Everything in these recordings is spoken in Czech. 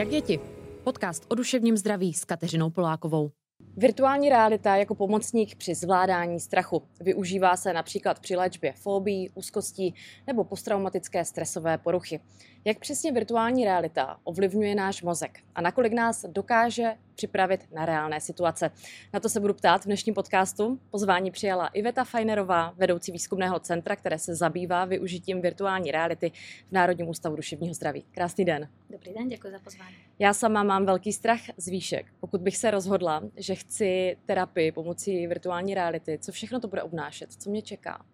Jak děti? Podcast o duševním zdraví s Kateřinou Polákovou. Virtuální realita jako pomocník při zvládání strachu. Využívá se například při léčbě fóbií, úzkostí nebo posttraumatické stresové poruchy. Jak přesně virtuální realita ovlivňuje náš mozek a nakolik nás dokáže připravit na reálné situace? Na to se budu ptát v dnešním podcastu. Pozvání přijala Iveta Fajnerová, vedoucí výzkumného centra, které se zabývá využitím virtuální reality v Národním ústavu duševního zdraví. Krásný den. Dobrý den, děkuji za pozvání. Já sama mám velký strach z výšek. Pokud bych se rozhodla, že chci terapii pomocí virtuální reality, co všechno to bude obnášet, co mě čeká?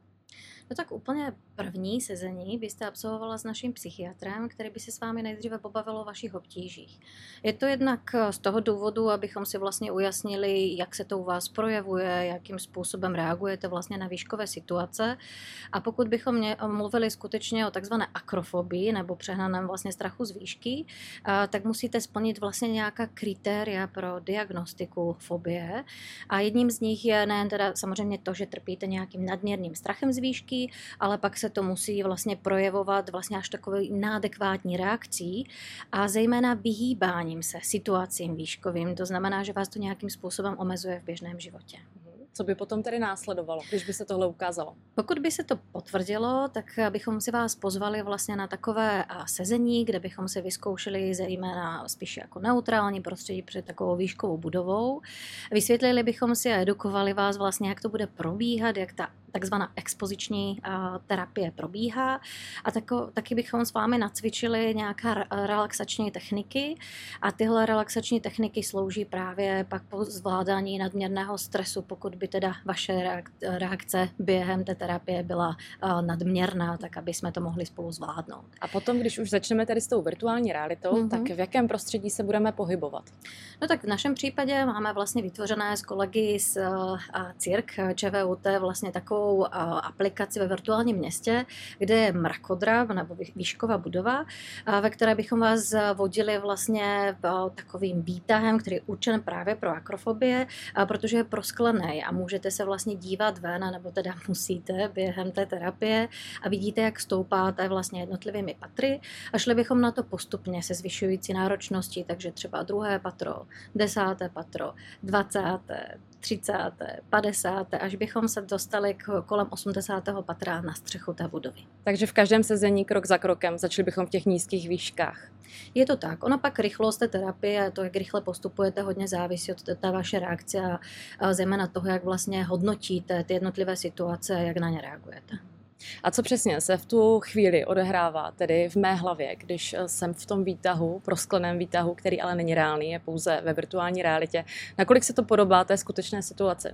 No tak úplně první sezení byste absolvovala s naším psychiatrem, který by se s vámi nejdříve pobavil o vašich obtížích. Je to jednak eh, z toho důvodu, abychom si vlastně ujasnili, jak se to u vás projevuje, jakým způsobem reagujete vlastně na výškové situace. A pokud bychom mě, mluvili skutečně o takzvané akrofobii nebo přehnaném vlastně strachu z výšky, eh, tak musíte splnit vlastně nějaká kritéria pro diagnostiku fobie. A jedním z nich je nejen teda samozřejmě to, že trpíte nějakým nadměrným strachem z výšky, ale pak se se to musí vlastně projevovat vlastně až takový neadekvátní reakcí a zejména vyhýbáním se situacím výškovým. To znamená, že vás to nějakým způsobem omezuje v běžném životě. Co by potom tedy následovalo, když by se tohle ukázalo? Pokud by se to potvrdilo, tak bychom si vás pozvali vlastně na takové sezení, kde bychom si vyzkoušeli zejména spíš jako neutrální prostředí před takovou výškovou budovou. Vysvětlili bychom si a edukovali vás vlastně, jak to bude probíhat, jak ta takzvaná expoziční terapie probíhá a tako, taky bychom s vámi nacvičili nějaká relaxační techniky a tyhle relaxační techniky slouží právě pak po zvládání nadměrného stresu, pokud by teda vaše reakce během té terapie byla nadměrná, tak aby jsme to mohli spolu zvládnout. A potom, když už začneme tady s tou virtuální realitou, mm-hmm. tak v jakém prostředí se budeme pohybovat? No tak v našem případě máme vlastně vytvořené s kolegy z CIRK, ČVUT, vlastně takovou takovou aplikaci ve virtuálním městě, kde je mrakodrap nebo výšková budova, ve které bychom vás vodili vlastně takovým výtahem, který je určen právě pro akrofobie, protože je prosklený a můžete se vlastně dívat ven, nebo teda musíte během té terapie a vidíte, jak stoupáte vlastně jednotlivými patry. A šli bychom na to postupně se zvyšující náročností, takže třeba druhé patro, desáté patro, dvacáté, 30., 50., až bychom se dostali k kolem 80. patra na střechu té budovy. Takže v každém sezení krok za krokem začali bychom v těch nízkých výškách. Je to tak. Ono pak rychlost té terapie a to, jak rychle postupujete, hodně závisí od té vaše reakce a zejména toho, jak vlastně hodnotíte ty jednotlivé situace a jak na ně reagujete. A co přesně se v tu chvíli odehrává, tedy v mé hlavě, když eh, jsem v tom výtahu, proskleném výtahu, který ale není reálný, je pouze ve virtuální realitě, nakolik se to podobá té skutečné situaci?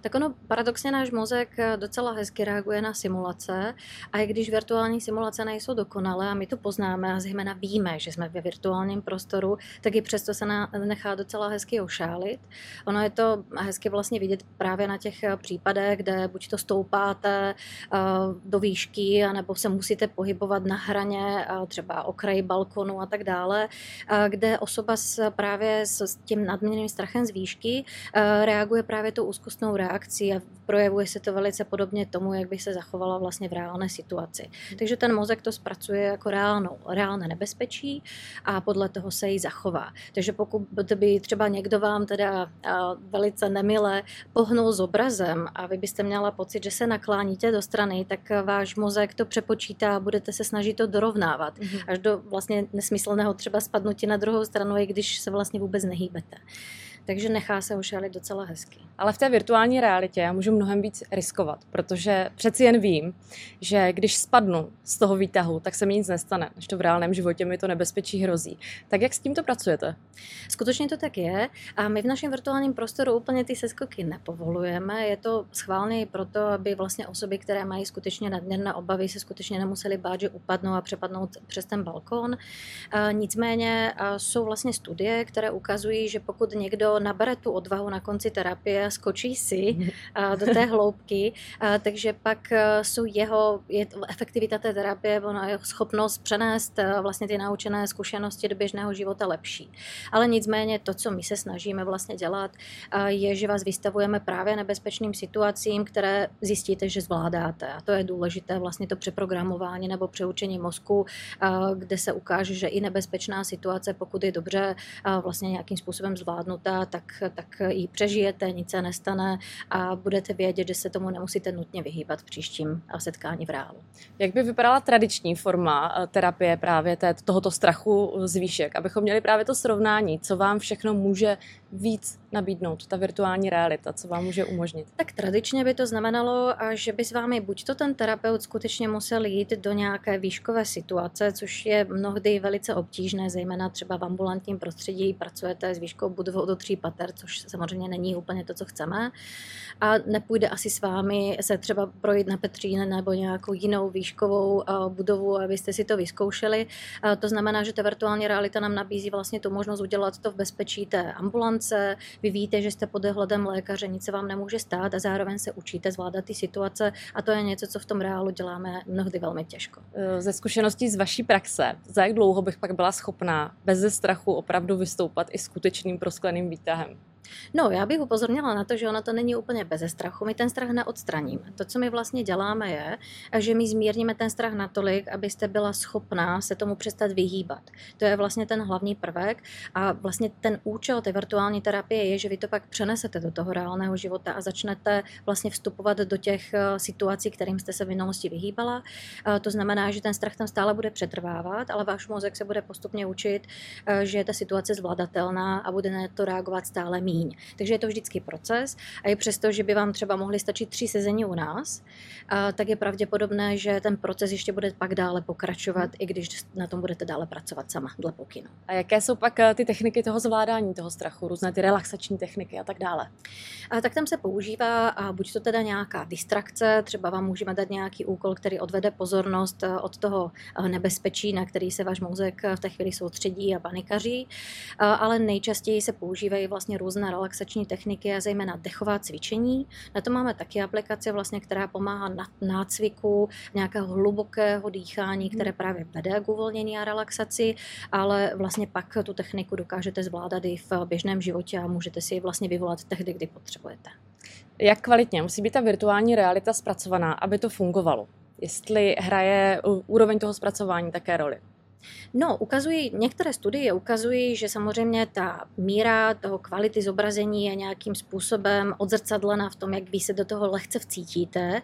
Tak ono paradoxně náš mozek eh, docela hezky reaguje na simulace a i když virtuální simulace nejsou dokonalé a my to poznáme a zejména víme, že jsme ve virtuálním prostoru, tak i přesto se nechá docela hezky ošálit. Ono je to hezky vlastně vidět právě na těch eh, případech, kde buď to stoupáte uh, do výšky, anebo se musíte pohybovat na hraně třeba okraji balkonu a tak dále, kde osoba s, právě s tím nadměrným strachem z výšky reaguje právě úzkostnou úzkostnou reakcí a projevuje se to velice podobně tomu, jak by se zachovala vlastně v reálné situaci. Takže ten mozek to zpracuje jako reálnou, reálné nebezpečí a podle toho se jí zachová. Takže pokud by třeba někdo vám teda velice nemile pohnul s obrazem a vy byste měla pocit, že se nakláníte do strany, tak váš mozek to přepočítá a budete se snažit to dorovnávat. Mm-hmm. Až do vlastně nesmyslného třeba spadnutí na druhou stranu, i když se vlastně vůbec nehýbete takže nechá se ošálit docela hezky. Ale v té virtuální realitě já můžu mnohem víc riskovat, protože přeci jen vím, že když spadnu z toho výtahu, tak se mi nic nestane, než to v reálném životě mi to nebezpečí hrozí. Tak jak s tímto pracujete? Skutečně to tak je a my v našem virtuálním prostoru úplně ty seskoky nepovolujeme. Je to schválně i proto, aby vlastně osoby, které mají skutečně nadměrné obavy, se skutečně nemuseli bát, že upadnou a přepadnou přes ten balkon. Nicméně jsou vlastně studie, které ukazují, že pokud někdo kdo nabere tu odvahu na konci terapie a skočí si mhm. do té hloubky, takže pak jsou jeho, je efektivita té terapie, ona je schopnost přenést vlastně ty naučené zkušenosti do běžného života lepší. Ale nicméně to, co my se snažíme vlastně dělat, je, že vás vystavujeme právě nebezpečným situacím, které zjistíte, že zvládáte. A to je důležité vlastně to přeprogramování nebo přeučení mozku, kde se ukáže, že i nebezpečná situace, pokud je dobře vlastně nějakým způsobem zvládnutá, tak, tak ji přežijete, nic se nestane a budete vědět, že se tomu nemusíte nutně vyhýbat v příštím setkání v reálu. Jak by vypadala tradiční forma eh, terapie právě té, tohoto strachu z výšek, abychom měli právě to srovnání, co vám všechno může víc nabídnout, ta virtuální realita, co vám může umožnit? Tak tradičně by to znamenalo, že by s vámi buď to ten terapeut skutečně musel jít do nějaké výškové situace, což je mnohdy velice obtížné, zejména třeba v ambulantním prostředí pracujete s výškou budovou do tří pater, což samozřejmě není úplně to, co chceme. A nepůjde asi s vámi se třeba projít na Petřín nebo nějakou jinou výškovou budovu, abyste si to vyzkoušeli. To znamená, že ta virtuální realita nám nabízí vlastně tu možnost udělat to v bezpečí té ambulance. Vy víte, že jste pod dohledem lékaře, nic se vám nemůže stát a zároveň se učíte zvládat ty situace a to je něco, co v tom reálu děláme mnohdy velmi těžko. Ze zkušeností z vaší praxe, za jak dlouho bych pak byla schopná bez strachu opravdu vystoupat i skutečným proskleným výtahem? No, já bych upozornila na to, že ono to není úplně bez strachu. My ten strach neodstraníme. To, co my vlastně děláme, je, že my zmírníme ten strach natolik, abyste byla schopná se tomu přestat vyhýbat. To je vlastně ten hlavní prvek. A vlastně ten účel té virtuální terapie je, že vy to pak přenesete do toho reálného života a začnete vlastně vstupovat do těch eh, situací, kterým jste se v minulosti vyhýbala. Eh, to znamená, že ten strach tam stále bude přetrvávat, ale váš mozek se bude postupně učit, eh, že je ta situace zvladatelná a bude na to reagovat stále méně míň. Takže je to vždycky proces a i přesto, že by vám třeba mohly stačit tři sezení u nás, tak je pravděpodobné, že ten proces ještě bude pak dále pokračovat, i když na tom budete dále pracovat sama dle pokynu. A jaké jsou pak eh, ty techniky toho zvládání toho strachu, různé ty relaxační techniky a tak dále? A tak tam se používá a buď to teda nějaká distrakce, třeba vám můžeme dát nějaký úkol, který odvede pozornost eh, od toho eh, nebezpečí, na který se váš mozek v té chvíli soustředí a panikaří, ale nejčastěji se používají vlastně různé relaxační techniky a zejména dechová cvičení. Na to máme taky aplikaci, vlastně, která pomáhá na nácviku nějakého hlubokého dýchání, které hmm. právě vede k uvolnění a relaxaci, ale vlastně pak tu techniku dokážete zvládat i v běžném životě a můžete si ji vlastně vyvolat tehdy, kdy potřebujete. Jak kvalitně musí být ta virtuální realita zpracovaná, aby to fungovalo? Jestli hraje úroveň toho zpracování také roli? No, ukazují, některé studie ukazují, že samozřejmě ta míra toho kvality zobrazení je nějakým způsobem odzrcadlena v tom, jak vy se do toho lehce vcítíte,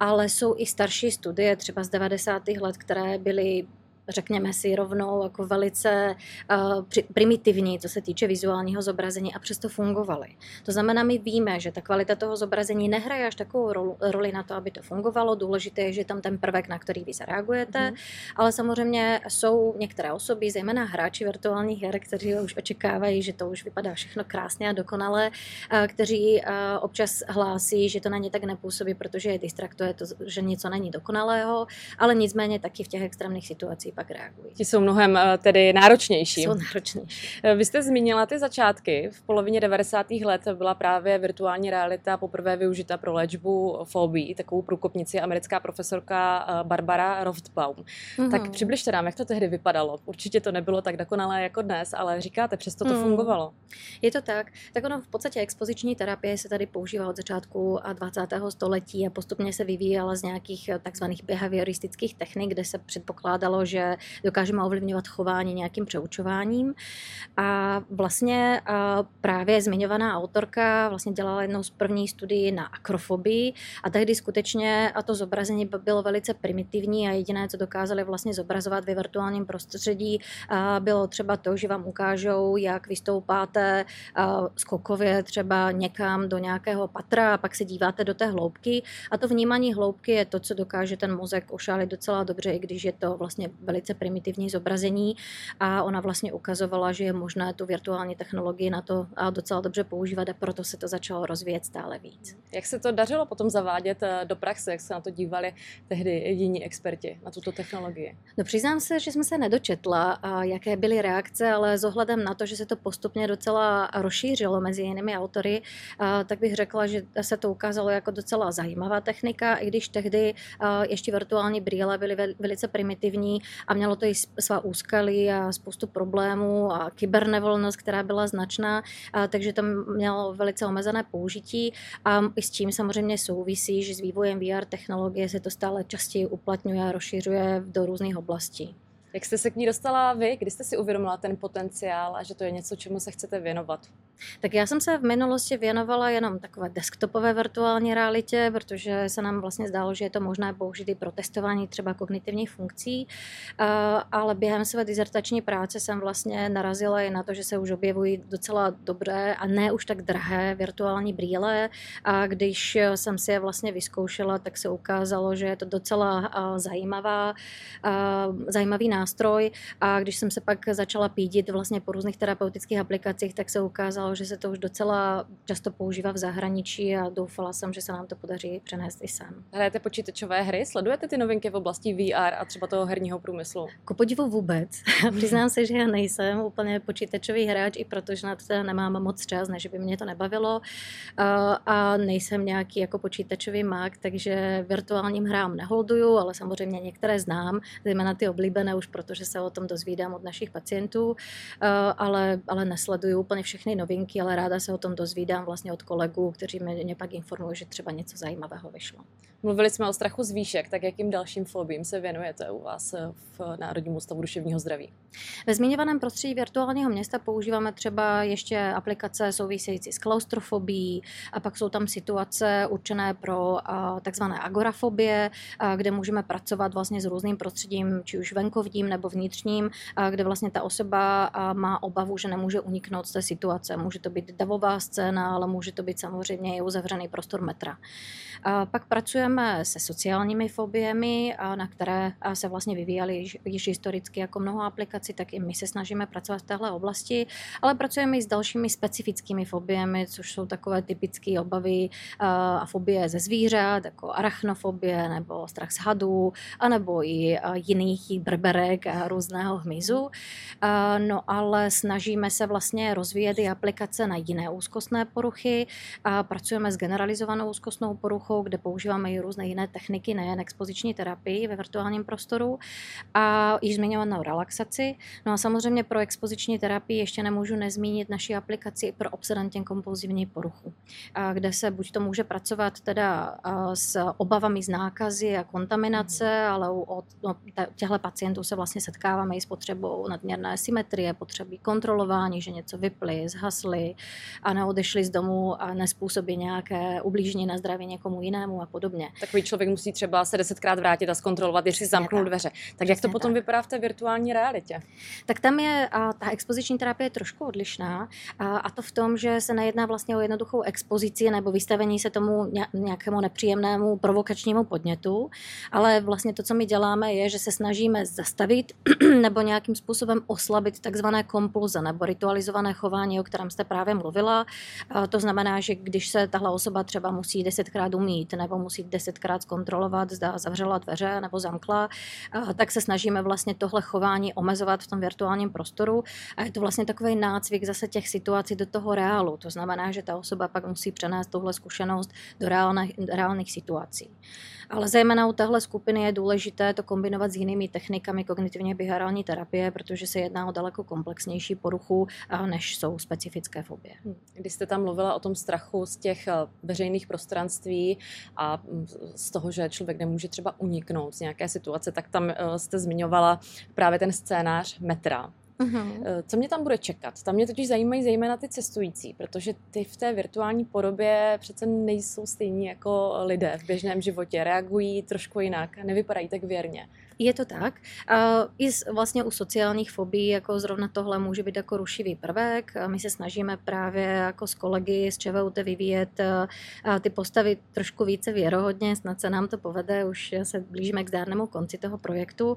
ale jsou i starší studie, třeba z 90. let, které byly řekněme si rovnou, jako velice uh, primitivní, co se týče vizuálního zobrazení a přesto fungovaly. To znamená, my víme, že ta kvalita toho zobrazení nehraje až takovou roli na to, aby to fungovalo. Důležité je, že je tam ten prvek, na který vy zareagujete, mm. ale samozřejmě jsou některé osoby, zejména hráči virtuálních her, kteří už očekávají, že to už vypadá všechno krásně a dokonale, uh, kteří uh, občas hlásí, že to na ně tak nepůsobí, protože je distraktuje to, že něco není dokonalého, ale nicméně taky v těch extrémních situacích pak reagují. Ti jsou mnohem eh, tedy náročnější. Jsou náročnější. Eh, vy jste zmínila ty začátky. V polovině 90. let byla právě virtuální realita poprvé využita pro léčbu fobí. Takovou průkopnici americká profesorka eh, Barbara Rothbaum. Mm-hmm. Tak přibližte nám, jak to tehdy vypadalo. Určitě to nebylo tak dokonalé jako dnes, ale říkáte, přesto to mm. fungovalo. Je to tak. Tak ono v podstatě expoziční terapie se tady používá od začátku 20. století a postupně se vyvíjela z nějakých takzvaných behavioristických technik, kde se předpokládalo, že dokážeme ovlivňovat chování nějakým přeučováním. A vlastně právě zmiňovaná autorka vlastně dělala jednou z prvních studií na akrofobii a tehdy skutečně a to zobrazení bylo velice primitivní a jediné, co dokázali vlastně zobrazovat ve virtuálním prostředí, bylo třeba to, že vám ukážou, jak vystoupáte skokově třeba někam do nějakého patra a pak se díváte do té hloubky a to vnímání hloubky je to, co dokáže ten mozek ošálit docela dobře, i když je to vlastně velice velice primitivní zobrazení a ona vlastně ukazovala, že je možné tu virtuální technologii na to docela dobře používat a proto se to začalo rozvíjet stále víc. Jak se to dařilo potom zavádět eh, do praxe, jak se na to dívali tehdy jiní experti na tuto technologii? No přiznám se, že jsem se nedočetla, jaké byly reakce, ale s ohledem na to, že se to postupně docela rozšířilo mezi jinými autory, tak bych řekla, že se to ukázalo jako docela zajímavá technika, i když tehdy ještě virtuální brýle byly velice primitivní a mělo to i svá úskalí a spoustu problémů a kybernevolnost, která byla značná, takže to mělo velice omezené použití a i s tím samozřejmě souvisí, že s vývojem VR technologie se to stále častěji uplatňuje a rozšiřuje do různých oblastí. Jak jste se k ní dostala vy? Kdy jste si uvědomila ten potenciál a že to je něco, čemu se chcete věnovat? Tak já jsem se v minulosti věnovala jenom takové desktopové virtuální realitě, protože se nám vlastně zdálo, že je to možné použít i pro testování třeba kognitivních funkcí, ale během své dizertační práce jsem vlastně narazila i na to, že se už objevují docela dobré a ne už tak drahé virtuální brýle a když jsem si je vlastně vyzkoušela, tak se ukázalo, že je to docela zajímavá, zajímavý nástroj a když jsem se pak začala pídit vlastně po různých terapeutických aplikacích, tak se ukázalo, že se to už docela často používá v zahraničí a doufala jsem, že se nám to podaří přenést i sem. Hrajete počítačové hry? Sledujete ty novinky v oblasti VR a třeba toho herního průmyslu? Ku podivu vůbec. Přiznám se, že já nejsem úplně počítačový hráč, i protože na to nemám moc čas, než by mě to nebavilo. A nejsem nějaký jako počítačový mák, takže virtuálním hrám neholduju, ale samozřejmě některé znám, zejména ty oblíbené už protože se o tom dozvídám od našich pacientů, eh, ale, ale nesleduju úplně všechny novinky, ale ráda se o tom dozvídám vlastně od kolegů, kteří mě, mě pak informují, že třeba něco zajímavého vyšlo. Mluvili jsme o strachu z výšek, tak jakým dalším fobím se věnujete u vás v Národním ústavu duševního zdraví? Ve zmiňovaném prostředí virtuálního města používáme třeba ještě aplikace související s klaustrofobí a pak jsou tam situace určené pro takzvané agorafobie, kde můžeme pracovat vlastně s různým prostředím, či už venkovním nebo vnitřním, kde vlastně ta osoba má obavu, že nemůže uniknout z té situace. Může to být davová scéna, ale může to být samozřejmě i uzavřený prostor metra. Pak pracujeme se sociálními fobiemi, na které se vlastně vyvíjaly již historicky jako mnoho aplikací, tak i my se snažíme pracovat v téhle oblasti, ale pracujeme i s dalšími specifickými fobiemi, což jsou takové typické obavy a fobie ze zvířat, jako arachnofobie nebo strach z hadů, anebo i jiných brberek a různého hmyzu. No ale snažíme se vlastně rozvíjet i aplikace na jiné úzkostné poruchy a pracujeme s generalizovanou úzkostnou poruchou, kde používáme různé jiné techniky, nejen expoziční terapii ve virtuálním prostoru a již zmiňovanou relaxaci. No a samozřejmě pro expoziční terapii ještě nemůžu nezmínit naši aplikaci pro obsedantně kompulzivní poruchu, kde se buď to může pracovat teda s obavami z nákazy a kontaminace, mhm. ale u no, těchto pacientů se vlastně setkáváme i s potřebou nadměrné symetrie, potřeby kontrolování, že něco vyply, zhasly a neodešli z domu a nespůsobí nějaké ublížení na zdraví někomu jinému a podobně. Takový člověk musí třeba se desetkrát vrátit a zkontrolovat, jestli zamknul dveře. Tak jak to potom tak. vypadá v té virtuální realitě? Tak tam je a ta expoziční terapie je trošku odlišná a, a to v tom, že se nejedná vlastně o jednoduchou expozici nebo vystavení se tomu nějakému nepříjemnému provokačnímu podnětu, ale vlastně to, co my děláme, je, že se snažíme zastavit nebo nějakým způsobem oslabit takzvané kompulze nebo ritualizované chování, o kterém jste právě mluvila. A to znamená, že když se tahle osoba třeba musí desetkrát umít mít, nebo musí desetkrát zkontrolovat, zda zavřela dveře nebo zamkla, tak se snažíme vlastně tohle chování omezovat v tom virtuálním prostoru a je to vlastně takový nácvik zase těch situací do toho reálu. To znamená, že ta osoba pak musí přenést tuhle zkušenost do reálných, reálných situací. Ale zejména u téhle skupiny je důležité to kombinovat s jinými technikami kognitivně behaviorální terapie, protože se jedná o daleko komplexnější poruchu, než jsou specifické fobie. Když jste tam mluvila o tom strachu z těch veřejných prostranství a hm, z toho, že člověk nemůže třeba uniknout z nějaké situace, tak tam jste zmiňovala právě ten scénář metra. Uh-huh. Co mě tam bude čekat? Tam mě totiž zajímají zejména ty cestující, protože ty v té virtuální podobě přece nejsou stejní jako lidé v běžném životě. Reagují trošku jinak, nevypadají tak věrně. Je to tak. I vlastně u sociálních fobí jako zrovna tohle může být jako rušivý prvek. My se snažíme právě jako s kolegy z ČVUT vyvíjet ty postavy trošku více věrohodně, snad se nám to povede, už se blížíme k zdárnému konci toho projektu.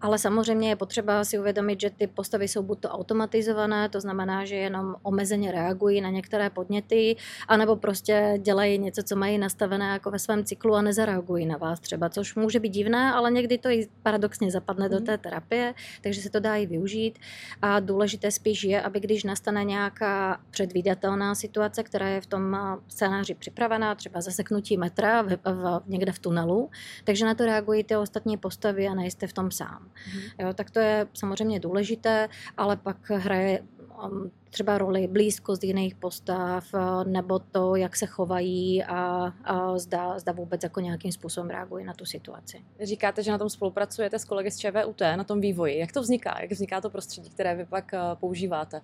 Ale samozřejmě je potřeba si uvědomit, že ty postavy jsou buď to automatizované, to znamená, že jenom omezeně reagují na některé podněty, anebo prostě dělají něco, co mají nastavené jako ve svém cyklu a nezareagují na vás třeba, což může být divné, ale někdy to i paradoxně zapadne mm. do mhm. té terapie, takže se to dá i využít. A důležité spíš je, aby když nastane nějaká předvídatelná situace, která je v tom scénáři připravená, třeba zaseknutí metra v, v, někde v tunelu, takže na to reagují ty ostatní postavy a nejste v tom sám. Mm. Jo, tak to je samozřejmě důležité, ale pak hraje třeba roli blízkost jiných postav, uh, nebo to, jak se chovají a, a zda, zda vůbec jako nějakým způsobem reagují na tu situaci. Říkáte, že na tom spolupracujete s kolegy z ČVUT, na tom vývoji. Jak to vzniká? Jak vzniká to prostředí, které vy pak uh, používáte?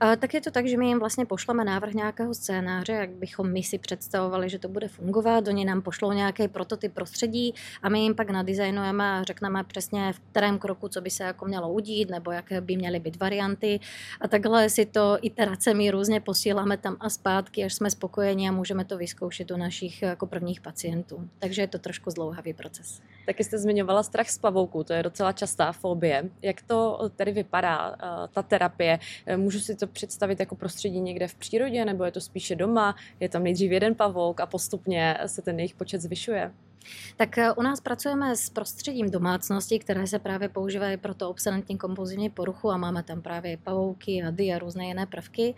A tak je to tak, že my jim vlastně pošleme návrh nějakého scénáře, jak bychom my si představovali, že to bude fungovat. Oni nám pošlou nějaký prototyp prostředí a my jim pak nadizajnujeme a řekneme přesně v kterém kroku, co by se jako mělo udít, nebo jaké by měly být varianty. A takhle si to iteracemi různě posíláme tam a zpátky, až jsme spokojeni a můžeme to vyzkoušet u našich jako prvních pacientů. Takže je to trošku zdlouhavý proces. Taky jste zmiňovala strach z pavouku, to je docela častá fobie. Jak to tedy vypadá, eh, ta terapie? Můžu si to představit jako prostředí někde v přírodě, nebo je to spíše doma? Je tam nejdřív jeden pavouk a postupně se ten jejich počet zvyšuje? Tak eh, u nás pracujeme s prostředím domácnosti, které se právě používají pro to obsedantní kompulzivní poruchu a máme tam právě pavouky, hady a různé jiné prvky.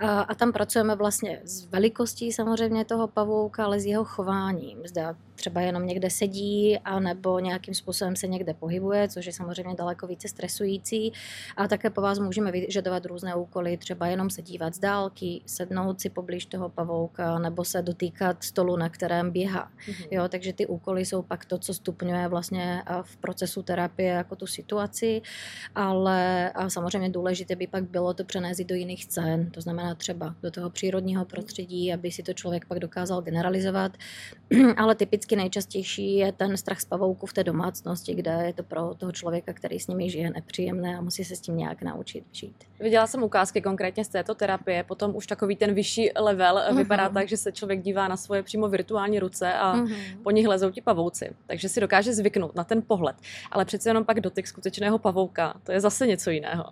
A, a tam pracujeme vlastně s velikostí samozřejmě toho pavouka, ale s jeho chováním. Zda třeba jenom někde sedí a nebo nějakým způsobem se někde pohybuje, což je samozřejmě daleko více stresující. A také po vás můžeme vyžadovat různé úkoly, třeba jenom se dívat z dálky, sednout si poblíž toho pavouka nebo se dotýkat stolu, na kterém běhá. Mm-hmm. Jo, takže ty úkoly jsou pak to, co stupňuje vlastně v procesu terapie jako tu situaci, ale a samozřejmě důležité by pak bylo to přenést do jiných scén, to znamená třeba do toho přírodního prostředí, aby si to člověk pak dokázal generalizovat, ale typicky nejčastější je ten strach z pavouku v té domácnosti, kde je to pro toho člověka, který s nimi žije, nepříjemné a musí se s tím nějak naučit žít. Viděla jsem ukázky konkrétně z této terapie, potom už takový ten vyšší level uh-huh. vypadá tak, že se člověk dívá na svoje přímo virtuální ruce a uh-huh. po nich lezou ti pavouci. Takže si dokáže zvyknout na ten pohled. Ale přece jenom pak dotyk skutečného pavouka, to je zase něco jiného.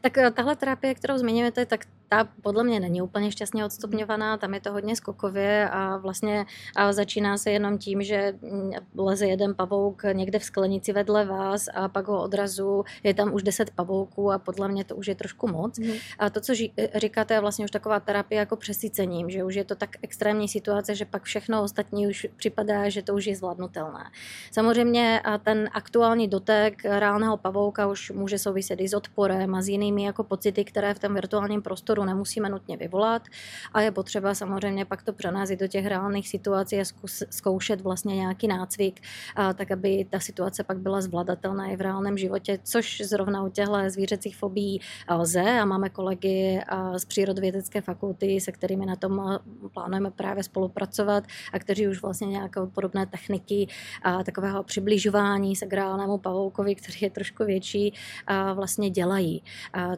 Tak eh, tahle terapie, kterou zmiňujete, tak ta podle mě není úplně šťastně odstupňovaná, tam je to hodně skokově a vlastně a začíná se jenom tím, že mm, leze jeden pavouk někde v sklenici vedle vás a pak ho odrazu je tam už deset pavouků a podle mě to už je trošku moc. Mm. A to, co říkáte, je vlastně už taková terapie jako přesycením, že už je to tak extrémní situace, že pak všechno ostatní už připadá, že to už je zvládnutelné. Samozřejmě a ten aktuální dotek reálného pavouka už může souviset i s odporem a s jinými jako pocity, které v tom virtuálním prostoru nemusíme nutně vyvolat a je potřeba samozřejmě pak to přenést do těch reálných situací a zkus, zkoušet vlastně nějaký nácvik, a tak aby ta situace pak byla zvladatelná i v reálném životě, což zrovna u těchto zvířecích fobí lze a máme kolegy z přírodovědecké fakulty, se kterými na tom plánujeme právě spolupracovat a kteří už vlastně nějaké podobné techniky a takového přibližování se k reálnému pavoukovi, který je trošku větší, a vlastně dělají.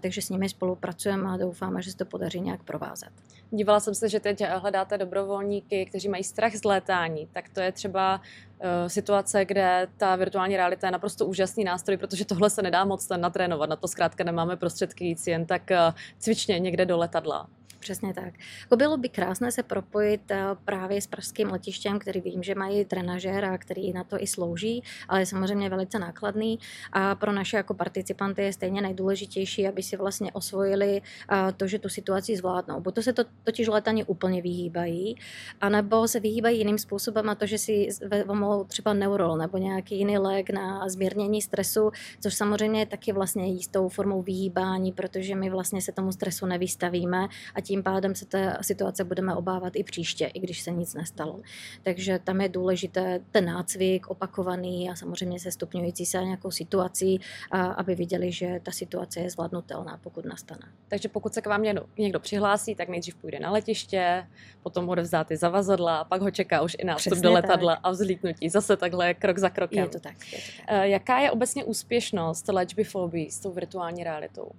Takže s nimi spolupracujeme a doufáme, že se to podaří nějak provázet. Dívala jsem se, že teď hledáte dobrovolníky, kteří mají strach z létání. Tak to je třeba uh, situace, kde ta virtuální realita je naprosto úžasný nástroj, protože tohle se nedá moc natrénovat. Na to zkrátka nemáme prostředky jít jen tak uh, cvičně někde do letadla. Přesně tak. Jako bylo by krásné se propojit eh, právě s pražským letištěm, který vím, že mají trenažér a který na to i slouží, ale je samozřejmě velice nákladný a pro naše jako participanty je stejně nejdůležitější, aby si vlastně osvojili eh, to, že tu situaci zvládnou. Buď to se to totiž letani úplně vyhýbají, anebo se vyhýbají jiným způsobem a to, že si vezmou třeba neurol nebo nějaký jiný lék na zmírnění stresu, což samozřejmě je taky vlastně jistou formou vyhýbání, protože my vlastně se tomu stresu nevystavíme a tím tím pádem se té situace budeme obávat i příště, i když se nic nestalo. Takže tam je důležité ten nácvik opakovaný a samozřejmě se stupňující se nějakou situací, a aby viděli, že ta situace je zvládnutelná, pokud nastane. Takže pokud se k vám někdo, přihlásí, tak nejdřív půjde na letiště, potom odevzdá ty zavazadla, pak ho čeká už i nástup do letadla tak. a vzlítnutí. Zase takhle krok za krokem. Je to tak. Je to tak. Eh, jaká je obecně úspěšnost léčby fobii s tou virtuální realitou?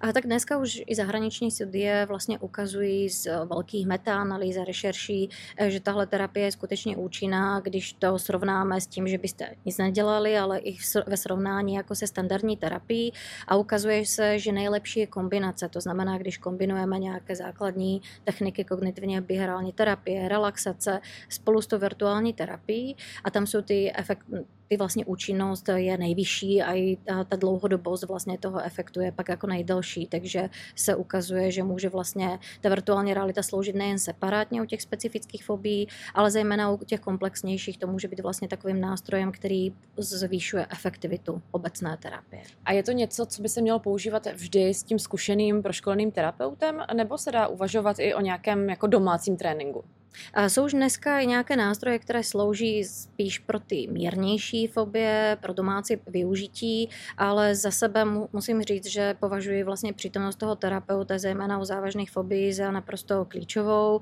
A tak dneska už i zahraniční studie vlastně ukazují z velkých metaanalýz a rešerší, eh, že tahle terapie je skutečně účinná, když to srovnáme s tím, že byste nic nedělali, ale i ve srovnání jako se standardní terapií a ukazuje se, že nejlepší je kombinace. To znamená, když kombinujeme nějaké základní techniky kognitivně behaviorální terapie, relaxace spolu s tou virtuální terapií a tam jsou ty efekt, ty vlastně účinnost je nejvyšší a i ta, ta dlouhodobost vlastně toho efektu je pak jako nejdelší, takže se ukazuje, že může vlastně ta virtuální realita sloužit nejen separátně u těch specifických fobí, ale zejména u těch komplexnějších to může být vlastně takovým nástrojem, který zvýšuje efektivitu obecné terapie. A je to něco, co by se mělo používat vždy s tím zkušeným proškoleným terapeutem, nebo se dá uvažovat i o nějakém jako domácím tréninku? Jsou už dneska i nějaké nástroje, které slouží spíš pro ty mírnější fobie, pro domácí využití, ale za sebe musím říct, že považuji vlastně přítomnost toho terapeuta, zejména u závažných fobií, za naprosto klíčovou.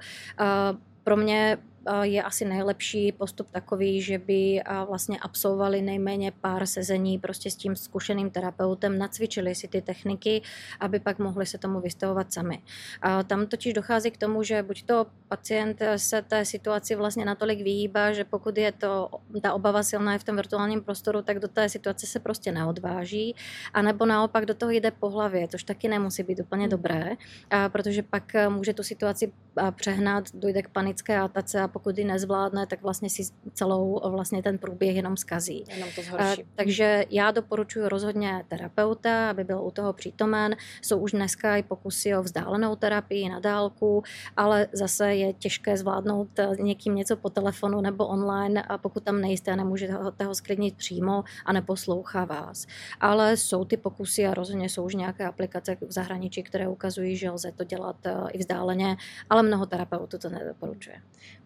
Pro mě je asi nejlepší postup takový, že by vlastně absolvovali nejméně pár sezení prostě s tím zkušeným terapeutem, nacvičili si ty techniky, aby pak mohli se tomu vystavovat sami. A tam totiž dochází k tomu, že buď to pacient se té situaci vlastně natolik vyhýbá, že pokud je to ta obava silná je v tom virtuálním prostoru, tak do té situace se prostě neodváží, a nebo naopak do toho jde po hlavě, což taky nemusí být úplně dobré, a protože pak může tu situaci přehnat, dojde k panické atace a pokud ji nezvládne, tak vlastně si celou vlastně ten průběh jenom zkazí. Jenom to zhorší. Takže já doporučuji rozhodně terapeuta, aby byl u toho přítomen. Jsou už dneska i pokusy o vzdálenou terapii na dálku, ale zase je těžké zvládnout někým něco po telefonu nebo online a pokud tam nejste a nemůžete ho, ho sklidnit přímo a neposlouchá vás. Ale jsou ty pokusy a rozhodně jsou už nějaké aplikace v zahraničí, které ukazují, že lze to dělat eh, i vzdáleně, ale mnoho terapeutů to nedoporučuje.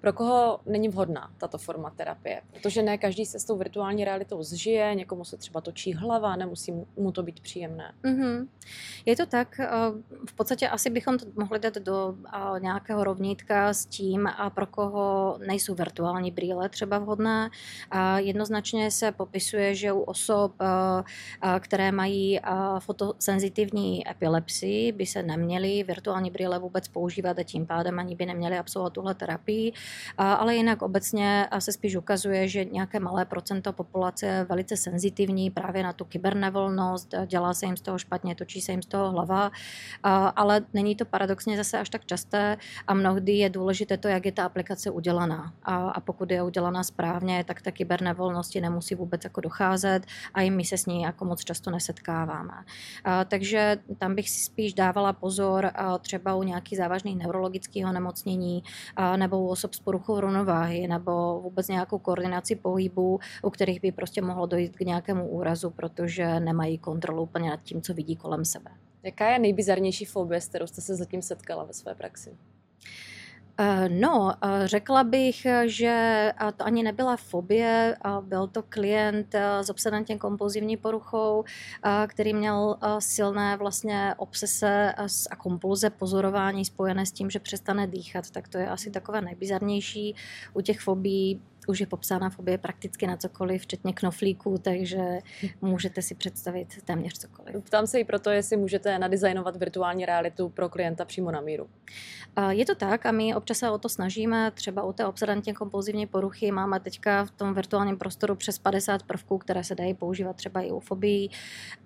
Pro koho není vhodná tato forma terapie? Protože ne každý se s tou virtuální realitou zžije, někomu se třeba točí hlava, nemusí mu to být příjemné. Mm-hmm. Je to tak, eh, v podstatě asi bychom to mohli dát do eh, nějakého rovnítka s tím, a pro koho nejsou virtuální brýle třeba vhodné. A jednoznačně se popisuje, že u osob, eh, které mají fotosenzitivní epilepsii, by se neměly virtuální brýle vůbec používat a tím pádem ani by neměly absolvovat tuhle terapii. Ale jinak obecně se spíš ukazuje, že nějaké malé procento populace je velice senzitivní právě na tu kybernevolnost, dělá se jim z toho špatně, točí se jim z toho hlava, ale není to paradoxně zase až tak časté a mnohdy je důležité to, jak je ta aplikace udělaná. A, pokud je udělaná správně, tak ta kybernevolnosti nemusí vůbec jako docházet a i my se s ní jako moc často nesetkáváme. Takže tam bych si spíš dávala pozor třeba u nějakých závažných neurologických onemocnění nebo u osob s poruchou rovnováhy nebo vůbec nějakou koordinaci pohybů, u kterých by prostě mohlo dojít k nějakému úrazu, protože nemají kontrolu úplně nad tím, co vidí kolem sebe. Jaká je nejbizarnější fobie, s kterou jste se zatím setkala ve své praxi? Eh, no, eh, řekla bych, že to ani nebyla fobie, byl to klient eh, s obsedantně kompulzivní poruchou, který měl silné vlastně obsese a kompulze pozorování spojené s tím, že přestane dýchat, tak to je asi takové nejbizarnější. U těch fobí už je popsána fobie prakticky na cokoliv, včetně knoflíků, takže můžete si představit téměř cokoliv. Ptám se i proto, jestli můžete nadizajnovat virtuální realitu pro klienta přímo na míru. Je to tak a my občas se o to snažíme. Třeba u té obsedantně kompulzivní poruchy máme teďka v tom virtuálním prostoru přes 50 prvků, které se dají používat třeba i u fobii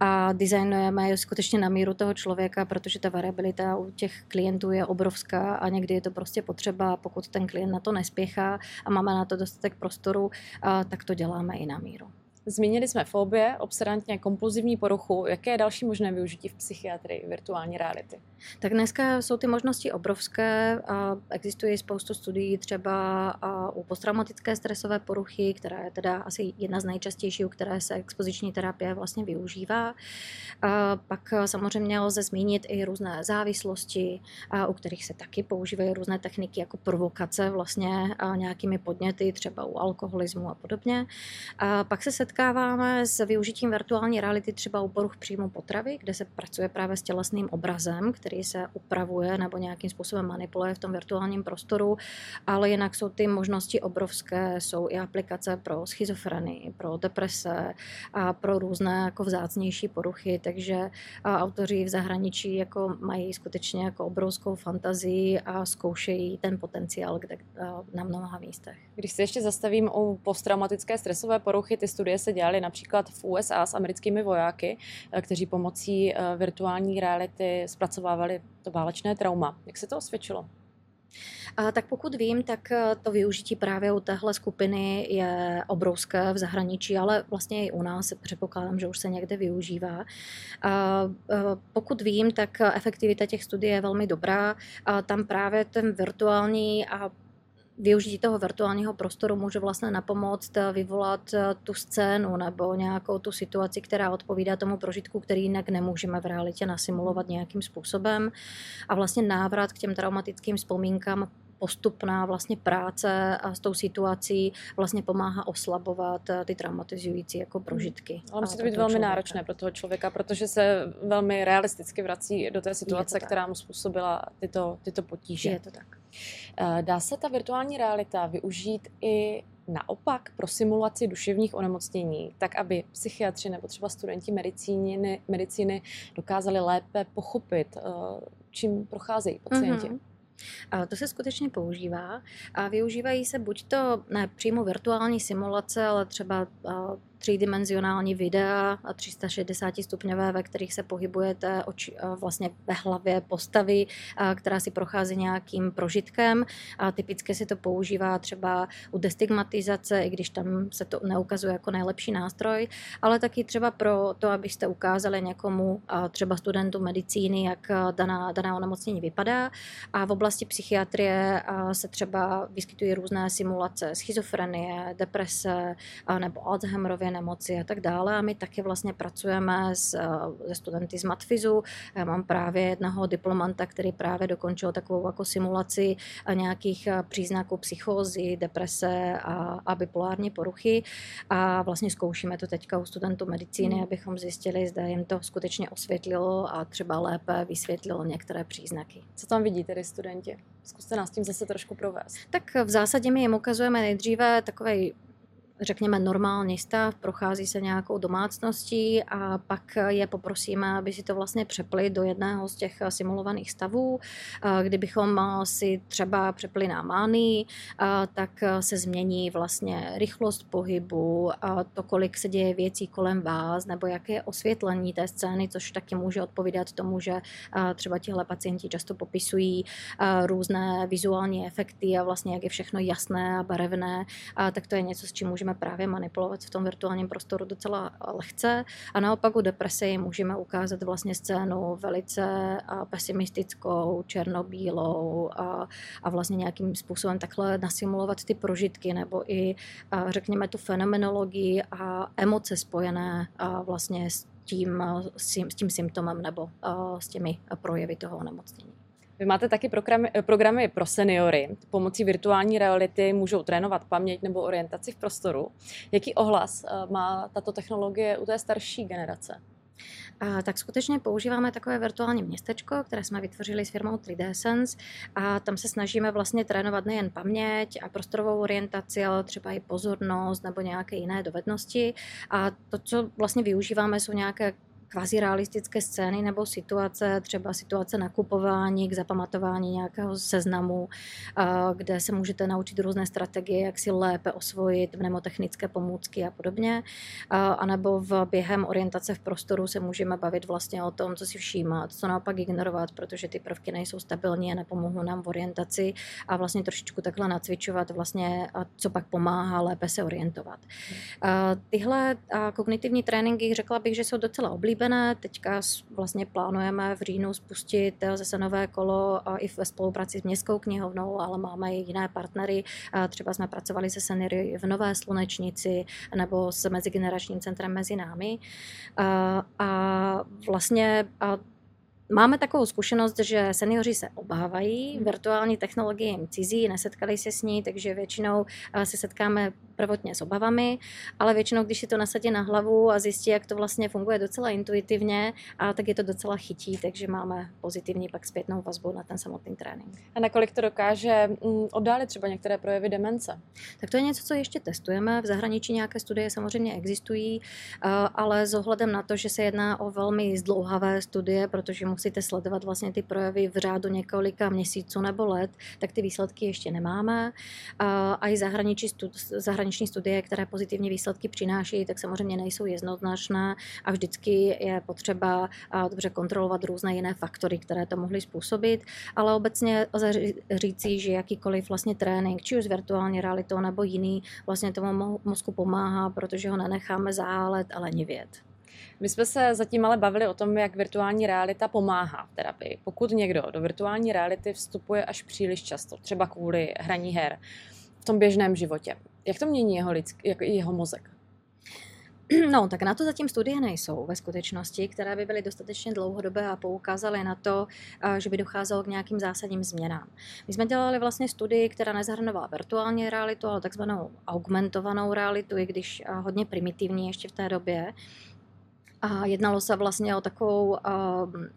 a designujeme je skutečně na míru toho člověka, protože ta variabilita u těch klientů je obrovská a někdy je to prostě potřeba, pokud ten klient na to nespěchá a máme na to dostatek dostatek prostoru, tak to děláme i na míru. Zmínili jsme fobie, obsedantně kompulzivní poruchu. Jaké je další možné využití v psychiatrii virtuální reality? Tak dneska jsou ty možnosti obrovské. Existuje spoustu studií třeba u posttraumatické stresové poruchy, která je teda asi jedna z nejčastějších, u které se expoziční terapie vlastně využívá. Pak samozřejmě lze zmínit i různé závislosti, u kterých se taky používají různé techniky jako provokace vlastně nějakými podněty, třeba u alkoholismu a podobně. Pak se setkáváme s využitím virtuální reality třeba u poruch příjmu potravy, kde se pracuje právě s tělesným obrazem, který se upravuje nebo nějakým způsobem manipuluje v tom virtuálním prostoru, ale jinak jsou ty možnosti obrovské, jsou i aplikace pro schizofrenii, pro deprese a pro různé jako vzácnější poruchy, takže autoři v zahraničí jako mají skutečně jako obrovskou fantazii a zkoušejí ten potenciál kde, na mnoha místech. Když se ještě zastavím u posttraumatické stresové poruchy, ty studie se dělaly například v USA s americkými vojáky, eh, kteří pomocí eh, virtuální reality zpracovávali to válečné trauma. Jak se to osvědčilo? A tak pokud vím, tak eh, to využití právě u téhle skupiny je obrovské v zahraničí, ale vlastně i u nás předpokládám, že už se někde využívá. A pokud vím, tak efektivita těch studií je velmi dobrá. A tam právě ten virtuální a využití toho virtuálního prostoru může vlastně napomoct eh, vyvolat eh, tu scénu nebo nějakou tu situaci, která odpovídá tomu prožitku, který jinak nemůžeme v realitě nasimulovat nějakým způsobem. A vlastně návrat k těm traumatickým vzpomínkám postupná vlastně práce a s tou situací vlastně pomáhá oslabovat eh, ty traumatizující jako hmm. prožitky. Ale musí to být velmi člověka. náročné pro toho člověka, protože se velmi realisticky vrací do té situace, která mu způsobila tyto, tyto potíže. Je to tak. Eh, dá se ta virtuální realita využít i naopak pro simulaci duševních onemocnění, tak aby psychiatři nebo třeba studenti medicíny, medicíny dokázali lépe pochopit, eh, čím procházejí pacienti? Mm-hmm. A to se skutečně používá. A využívají se buď to ne přímo virtuální simulace, ale třeba třídimenzionální videa a 360 stupňové, ve kterých se pohybujete oči, vlastně ve hlavě postavy, která si prochází nějakým prožitkem. A typicky se to používá třeba u destigmatizace, i když tam se to neukazuje jako nejlepší nástroj, ale taky třeba pro to, abyste ukázali někomu, třeba studentu medicíny, jak daná, daná onemocnění vypadá. A v oblasti psychiatrie se třeba vyskytují různé simulace schizofrenie, deprese nebo Alzheimerově nemoci a tak dále. A my taky vlastně pracujeme s, se studenty z Matfizu. Já mám právě jednoho diplomanta, který právě dokončil takovou jako simulaci nějakých příznaků psychózy, deprese a, a bipolární poruchy. A vlastně zkoušíme to teďka u studentů medicíny, hmm. abychom zjistili, zda jim to skutečně osvětlilo a třeba lépe vysvětlilo některé příznaky. Co tam vidí tedy studenti? Zkuste nás tím zase trošku provést. Tak v zásadě my jim ukazujeme nejdříve takový řekněme, normální stav, prochází se nějakou domácností a pak je poprosíme, aby si to vlastně přepli do jedného z těch simulovaných stavů. Kdybychom si třeba přepli na mány, tak se změní vlastně rychlost pohybu, to, kolik se děje věcí kolem vás, nebo jaké je osvětlení té scény, což taky může odpovídat tomu, že třeba tihle pacienti často popisují různé vizuální efekty a vlastně jak je všechno jasné a barevné, tak to je něco, s čím můžeme můžeme právě manipulovat v tom virtuálním prostoru docela lehce a naopak u deprese můžeme ukázat vlastně scénu velice pesimistickou, černobílou a, a vlastně nějakým způsobem takhle nasimulovat ty prožitky nebo i řekněme tu fenomenologii a emoce spojené a vlastně s tím, s tím symptomem nebo s těmi projevy toho onemocnění. Vy máte taky programy, programy pro seniory. Pomocí virtuální reality můžou trénovat paměť nebo orientaci v prostoru. Jaký ohlas eh, má tato technologie u té starší generace? A, tak skutečně používáme takové virtuální městečko, které jsme vytvořili s firmou 3D Sense a tam se snažíme vlastně trénovat nejen paměť a prostorovou orientaci, ale třeba i pozornost nebo nějaké jiné dovednosti. A to, co vlastně využíváme, jsou nějaké kvazi realistické scény nebo situace, třeba situace nakupování, k zapamatování nějakého seznamu, kde se můžete naučit různé strategie, jak si lépe osvojit mnemotechnické pomůcky a podobně. A nebo v během orientace v prostoru se můžeme bavit vlastně o tom, co si všímat, co naopak ignorovat, protože ty prvky nejsou stabilní a nepomohou nám v orientaci a vlastně trošičku takhle nacvičovat vlastně, co pak pomáhá lépe se orientovat. Tyhle kognitivní tréninky, řekla bych, že jsou docela oblíbené. Teďka vlastně plánujeme v říjnu spustit eh, zase nové kolo i ve spolupráci s Městskou knihovnou, ale máme i jiné partnery. Třeba jsme pracovali se seniory v Nové Slunečnici nebo s Mezigeneračním centrem mezi námi. A vlastně Máme takovou zkušenost, že seniori se obávají, hmm. virtuální technologie jim cizí, nesetkali se s ní, takže většinou eh, se setkáme prvotně s obavami, ale většinou, když si to nasadí na hlavu a zjistí, jak to vlastně funguje docela intuitivně, a tak je to docela chytí, takže máme pozitivní pak zpětnou vazbu na ten samotný trénink. A nakolik to dokáže mm, oddálit třeba některé projevy demence? Tak to je něco, co ještě testujeme. V zahraničí nějaké studie samozřejmě existují, eh, ale s ohledem na to, že se jedná o velmi zdlouhavé studie, protože musíte sledovat vlastně ty projevy v řádu několika měsíců nebo let, tak ty výsledky ještě nemáme. A i zahraniční, zahraniční studie, které pozitivní výsledky přináší, tak samozřejmě nejsou jednoznačné a vždycky je potřeba dobře kontrolovat různé jiné faktory, které to mohly způsobit, ale obecně lze říci, že jakýkoliv vlastně trénink, či už virtuální realitou nebo jiný, vlastně tomu mozku pomáhá, protože ho nenecháme zálet, ale nivět. My jsme se zatím ale bavili o tom, jak virtuální realita pomáhá v terapii. Pokud někdo do virtuální reality vstupuje až příliš často, třeba kvůli hraní her, v tom běžném životě, jak to mění jeho, lidsk, jako jeho mozek? No, tak na to zatím studie nejsou ve skutečnosti, které by byly dostatečně dlouhodobé a poukázaly na to, že by docházelo k nějakým zásadním změnám. My jsme dělali vlastně studii, která nezahrnovala virtuální realitu, ale takzvanou augmentovanou realitu, i když hodně primitivní ještě v té době. A jednalo se vlastně o takovou uh,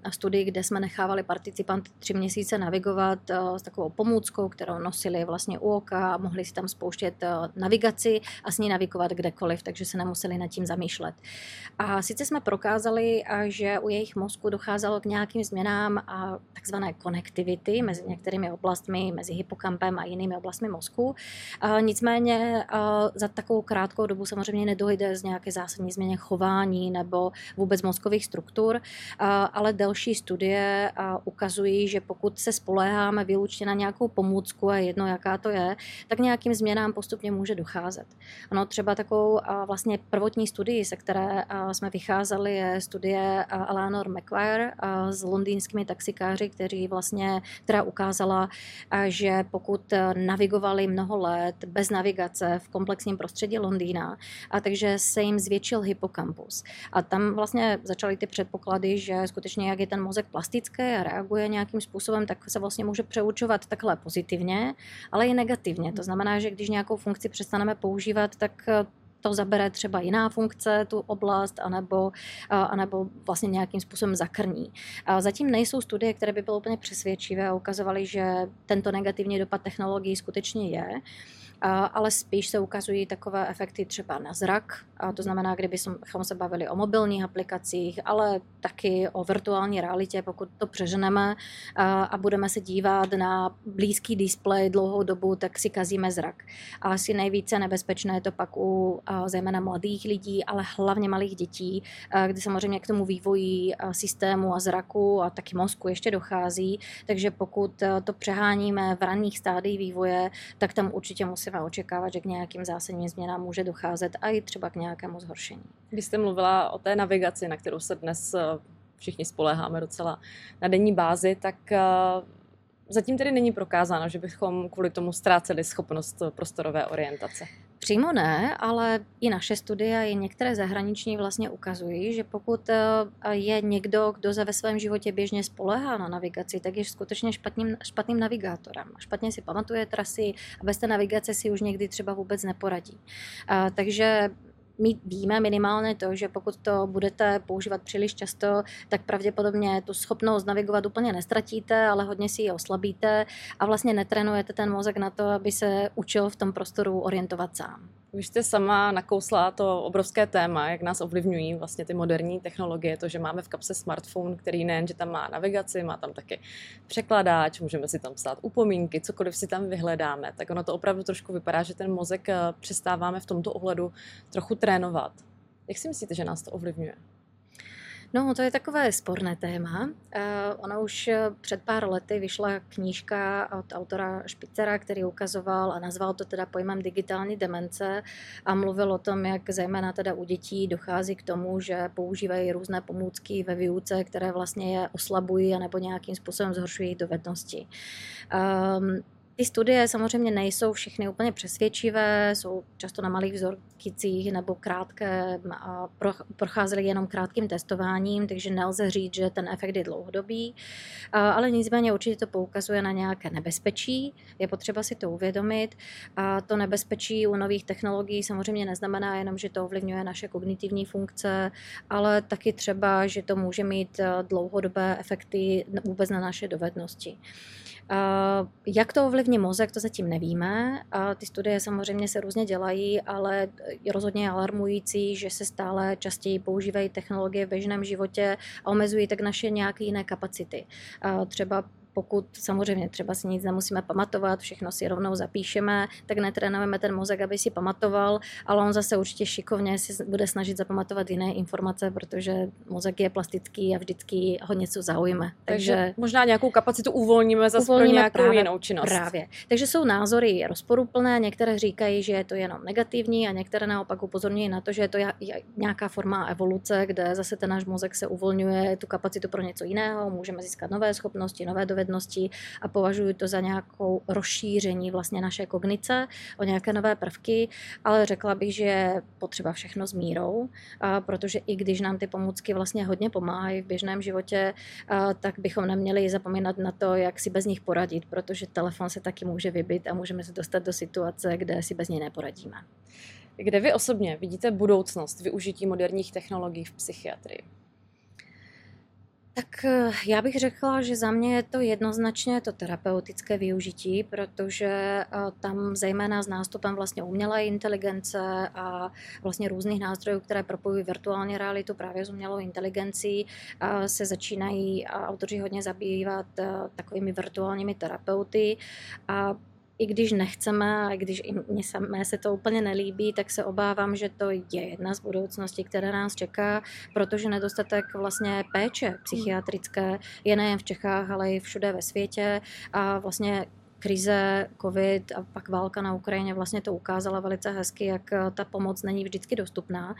studii, kde jsme nechávali participanty tři měsíce navigovat uh, s takovou pomůckou, kterou nosili vlastně u oka, mohli si tam spouštět uh, navigaci a s ní navigovat kdekoliv, takže se nemuseli nad tím zamýšlet. A sice jsme prokázali, že u jejich mozku docházelo k nějakým změnám a takzvané konektivity mezi některými oblastmi, mezi hypokampem a jinými oblastmi mozku. Uh, nicméně za takovou krátkou dobu samozřejmě nedojde z nějaké zásadní změně chování nebo vůbec mozkových struktur, ale delší studie ukazují, že pokud se spoléháme výlučně na nějakou pomůcku a jedno, jaká to je, tak nějakým změnám postupně může docházet. Ano, třeba takovou vlastně prvotní studii, se které jsme vycházeli, je studie Eleanor McQuire s londýnskými taxikáři, kteří vlastně, která ukázala, že pokud navigovali mnoho let bez navigace v komplexním prostředí Londýna, a takže se jim zvětšil hypokampus. A tam tam vlastně začaly ty předpoklady, že skutečně jak je ten mozek plastický a reaguje nějakým způsobem, tak se vlastně může přeučovat takhle pozitivně, ale i negativně. To znamená, že když nějakou funkci přestaneme používat, tak eh, to zabere třeba jiná funkce, tu oblast, anebo, eh, anebo vlastně nějakým způsobem zakrní. Zatím nejsou studie, které by byly úplně přesvědčivé a ukazovaly, že tento negativní dopad technologií skutečně je ale spíš se ukazují takové efekty třeba na zrak, a to znamená, kdybychom se bavili o mobilních aplikacích, ale taky o virtuální realitě, pokud to přeženeme a budeme se dívat na blízký displej dlouhou dobu, tak si kazíme zrak. A asi nejvíce nebezpečné je to pak u zejména mladých lidí, ale hlavně malých dětí, kdy samozřejmě k tomu vývoji systému a zraku a taky mozku ještě dochází, takže pokud to přeháníme v ranných stádiích vývoje, tak tam určitě musíme můžeme očekávat, že k nějakým zásadním změnám může docházet a i třeba k nějakému zhoršení. Když jste mluvila o té navigaci, na kterou se dnes eh, všichni spoléháme docela na denní bázi, tak eh, zatím tedy není prokázáno, že bychom kvůli tomu ztráceli schopnost prostorové orientace. Přímo ne, ale i naše studie, i některé zahraniční vlastně ukazují, že pokud eh, je někdo, kdo za ve svém životě běžně spolehá na navigaci, tak je skutečně špatným, špatným navigátorem. Špatně si pamatuje trasy a bez té navigace si už někdy třeba vůbec neporadí. Takže my víme minimálně to, že pokud to budete používat příliš často, tak pravděpodobně tu schopnost navigovat úplně nestratíte, ale hodně si ji oslabíte a vlastně netrénujete ten mozek na to, aby se učil v tom prostoru orientovat sám. Vy jste sama nakousla to obrovské téma, jak nás ovlivňují vlastně ty moderní technologie, to, že máme v kapse smartphone, který nejen, že tam má navigaci, má tam taky překladáč, můžeme si tam psát upomínky, cokoliv si tam vyhledáme, tak ono to opravdu trošku vypadá, že ten mozek eh, přestáváme v tomto ohledu trochu trénovat. Jak si myslíte, že nás to ovlivňuje? No, to je takové sporné téma. Uh, ona už eh, před pár lety vyšla knížka od autora Špicera, který ukazoval a nazval to teda pojmem digitální demence a mluvil o tom, jak zejména teda u dětí dochází k tomu, že používají různé pomůcky ve výuce, které vlastně je oslabují nebo nějakým způsobem zhoršují dovednosti. Um, ty studie samozřejmě nejsou všechny úplně přesvědčivé, jsou často na malých vzorkicích nebo krátké a procházely jenom krátkým testováním, takže nelze říct, že ten efekt je dlouhodobý, ale nicméně určitě to poukazuje na nějaké nebezpečí, je potřeba si to uvědomit a to nebezpečí u nových technologií samozřejmě neznamená jenom, že to ovlivňuje naše kognitivní funkce, ale taky třeba, že to může mít dlouhodobé efekty vůbec na naše dovednosti. Jak to ovlivní mozek, to zatím nevíme. A ty studie samozřejmě se různě dělají, ale je rozhodně alarmující, že se stále častěji používají technologie v běžném životě a omezují tak naše nějaké jiné kapacity. Třeba pokud samozřejmě třeba si nic nemusíme pamatovat, všechno si rovnou zapíšeme, tak netrénujeme ten mozek, aby si pamatoval, ale on zase určitě šikovně si bude snažit zapamatovat jiné informace, protože mozek je plastický a vždycky ho něco zaujme. Takže, Takže možná nějakou kapacitu uvolníme zase uvolníme pro nějakou právě, jinou činnost. Právě. Takže jsou názory rozporuplné, některé říkají, že je to jenom negativní a některé naopak upozorňují na to, že je to nějaká forma evoluce, kde zase ten náš mozek se uvolňuje tu kapacitu pro něco jiného, můžeme získat nové schopnosti, nové dovednosti dovednosti a považuji to za nějakou rozšíření vlastně naše kognice o nějaké nové prvky, ale řekla bych, že je potřeba všechno s mírou, protože i když nám ty pomůcky vlastně hodně pomáhají v běžném životě, tak bychom neměli zapomínat na to, jak si bez nich poradit, protože telefon se taky může vybit a můžeme se dostat do situace, kde si bez něj neporadíme. Kde vy osobně vidíte budoucnost využití moderních technologií v psychiatrii? Tak eh, já bych řekla, že za mě je to jednoznačně to terapeutické využití, protože eh, tam zejména s nástupem vlastně umělé inteligence a vlastně různých nástrojů, které propojují virtuální realitu právě s umělou inteligencí, eh, se začínají autoři hodně zabývat takovými virtuálními terapeuty. A i když nechceme a i když i samé se to úplně nelíbí, tak se obávám, že to je jedna z budoucností, která nás čeká, protože nedostatek vlastně péče psychiatrické je nejen v Čechách, ale i všude ve světě. A vlastně krize, covid a pak válka na Ukrajině vlastně to ukázala velice hezky, jak eh, ta pomoc není vždycky dostupná.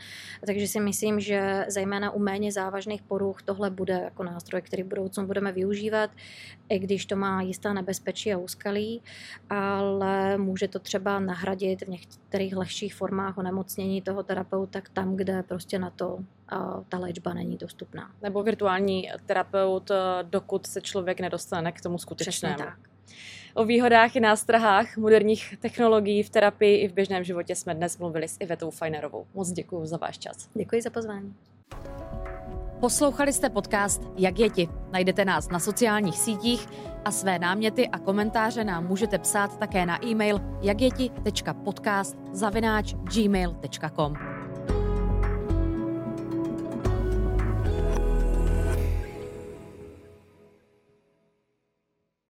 Takže si myslím, že zejména u méně závažných poruch tohle bude jako nástroj, který v budoucnu budeme využívat, i když to má jistá nebezpečí a úskalí, ale může to třeba nahradit v některých lehčích formách onemocnění toho terapeuta tam, kde prostě na to ta léčba není dostupná. Nebo virtuální terapeut, eh, dokud se člověk nedostane k tomu skutečnému. Přesně tak. O výhodách i nástrahách moderních technologií v terapii i v běžném životě jsme dnes mluvili s Ivetou Fajnerovou. Moc děkuji za váš čas. Děkuji za pozvání. Poslouchali jste podcast Jak je ti? Najdete nás na sociálních sítích a své náměty a komentáře nám můžete psát také na e-mail jakjeti.podcast zavináč gmail.com.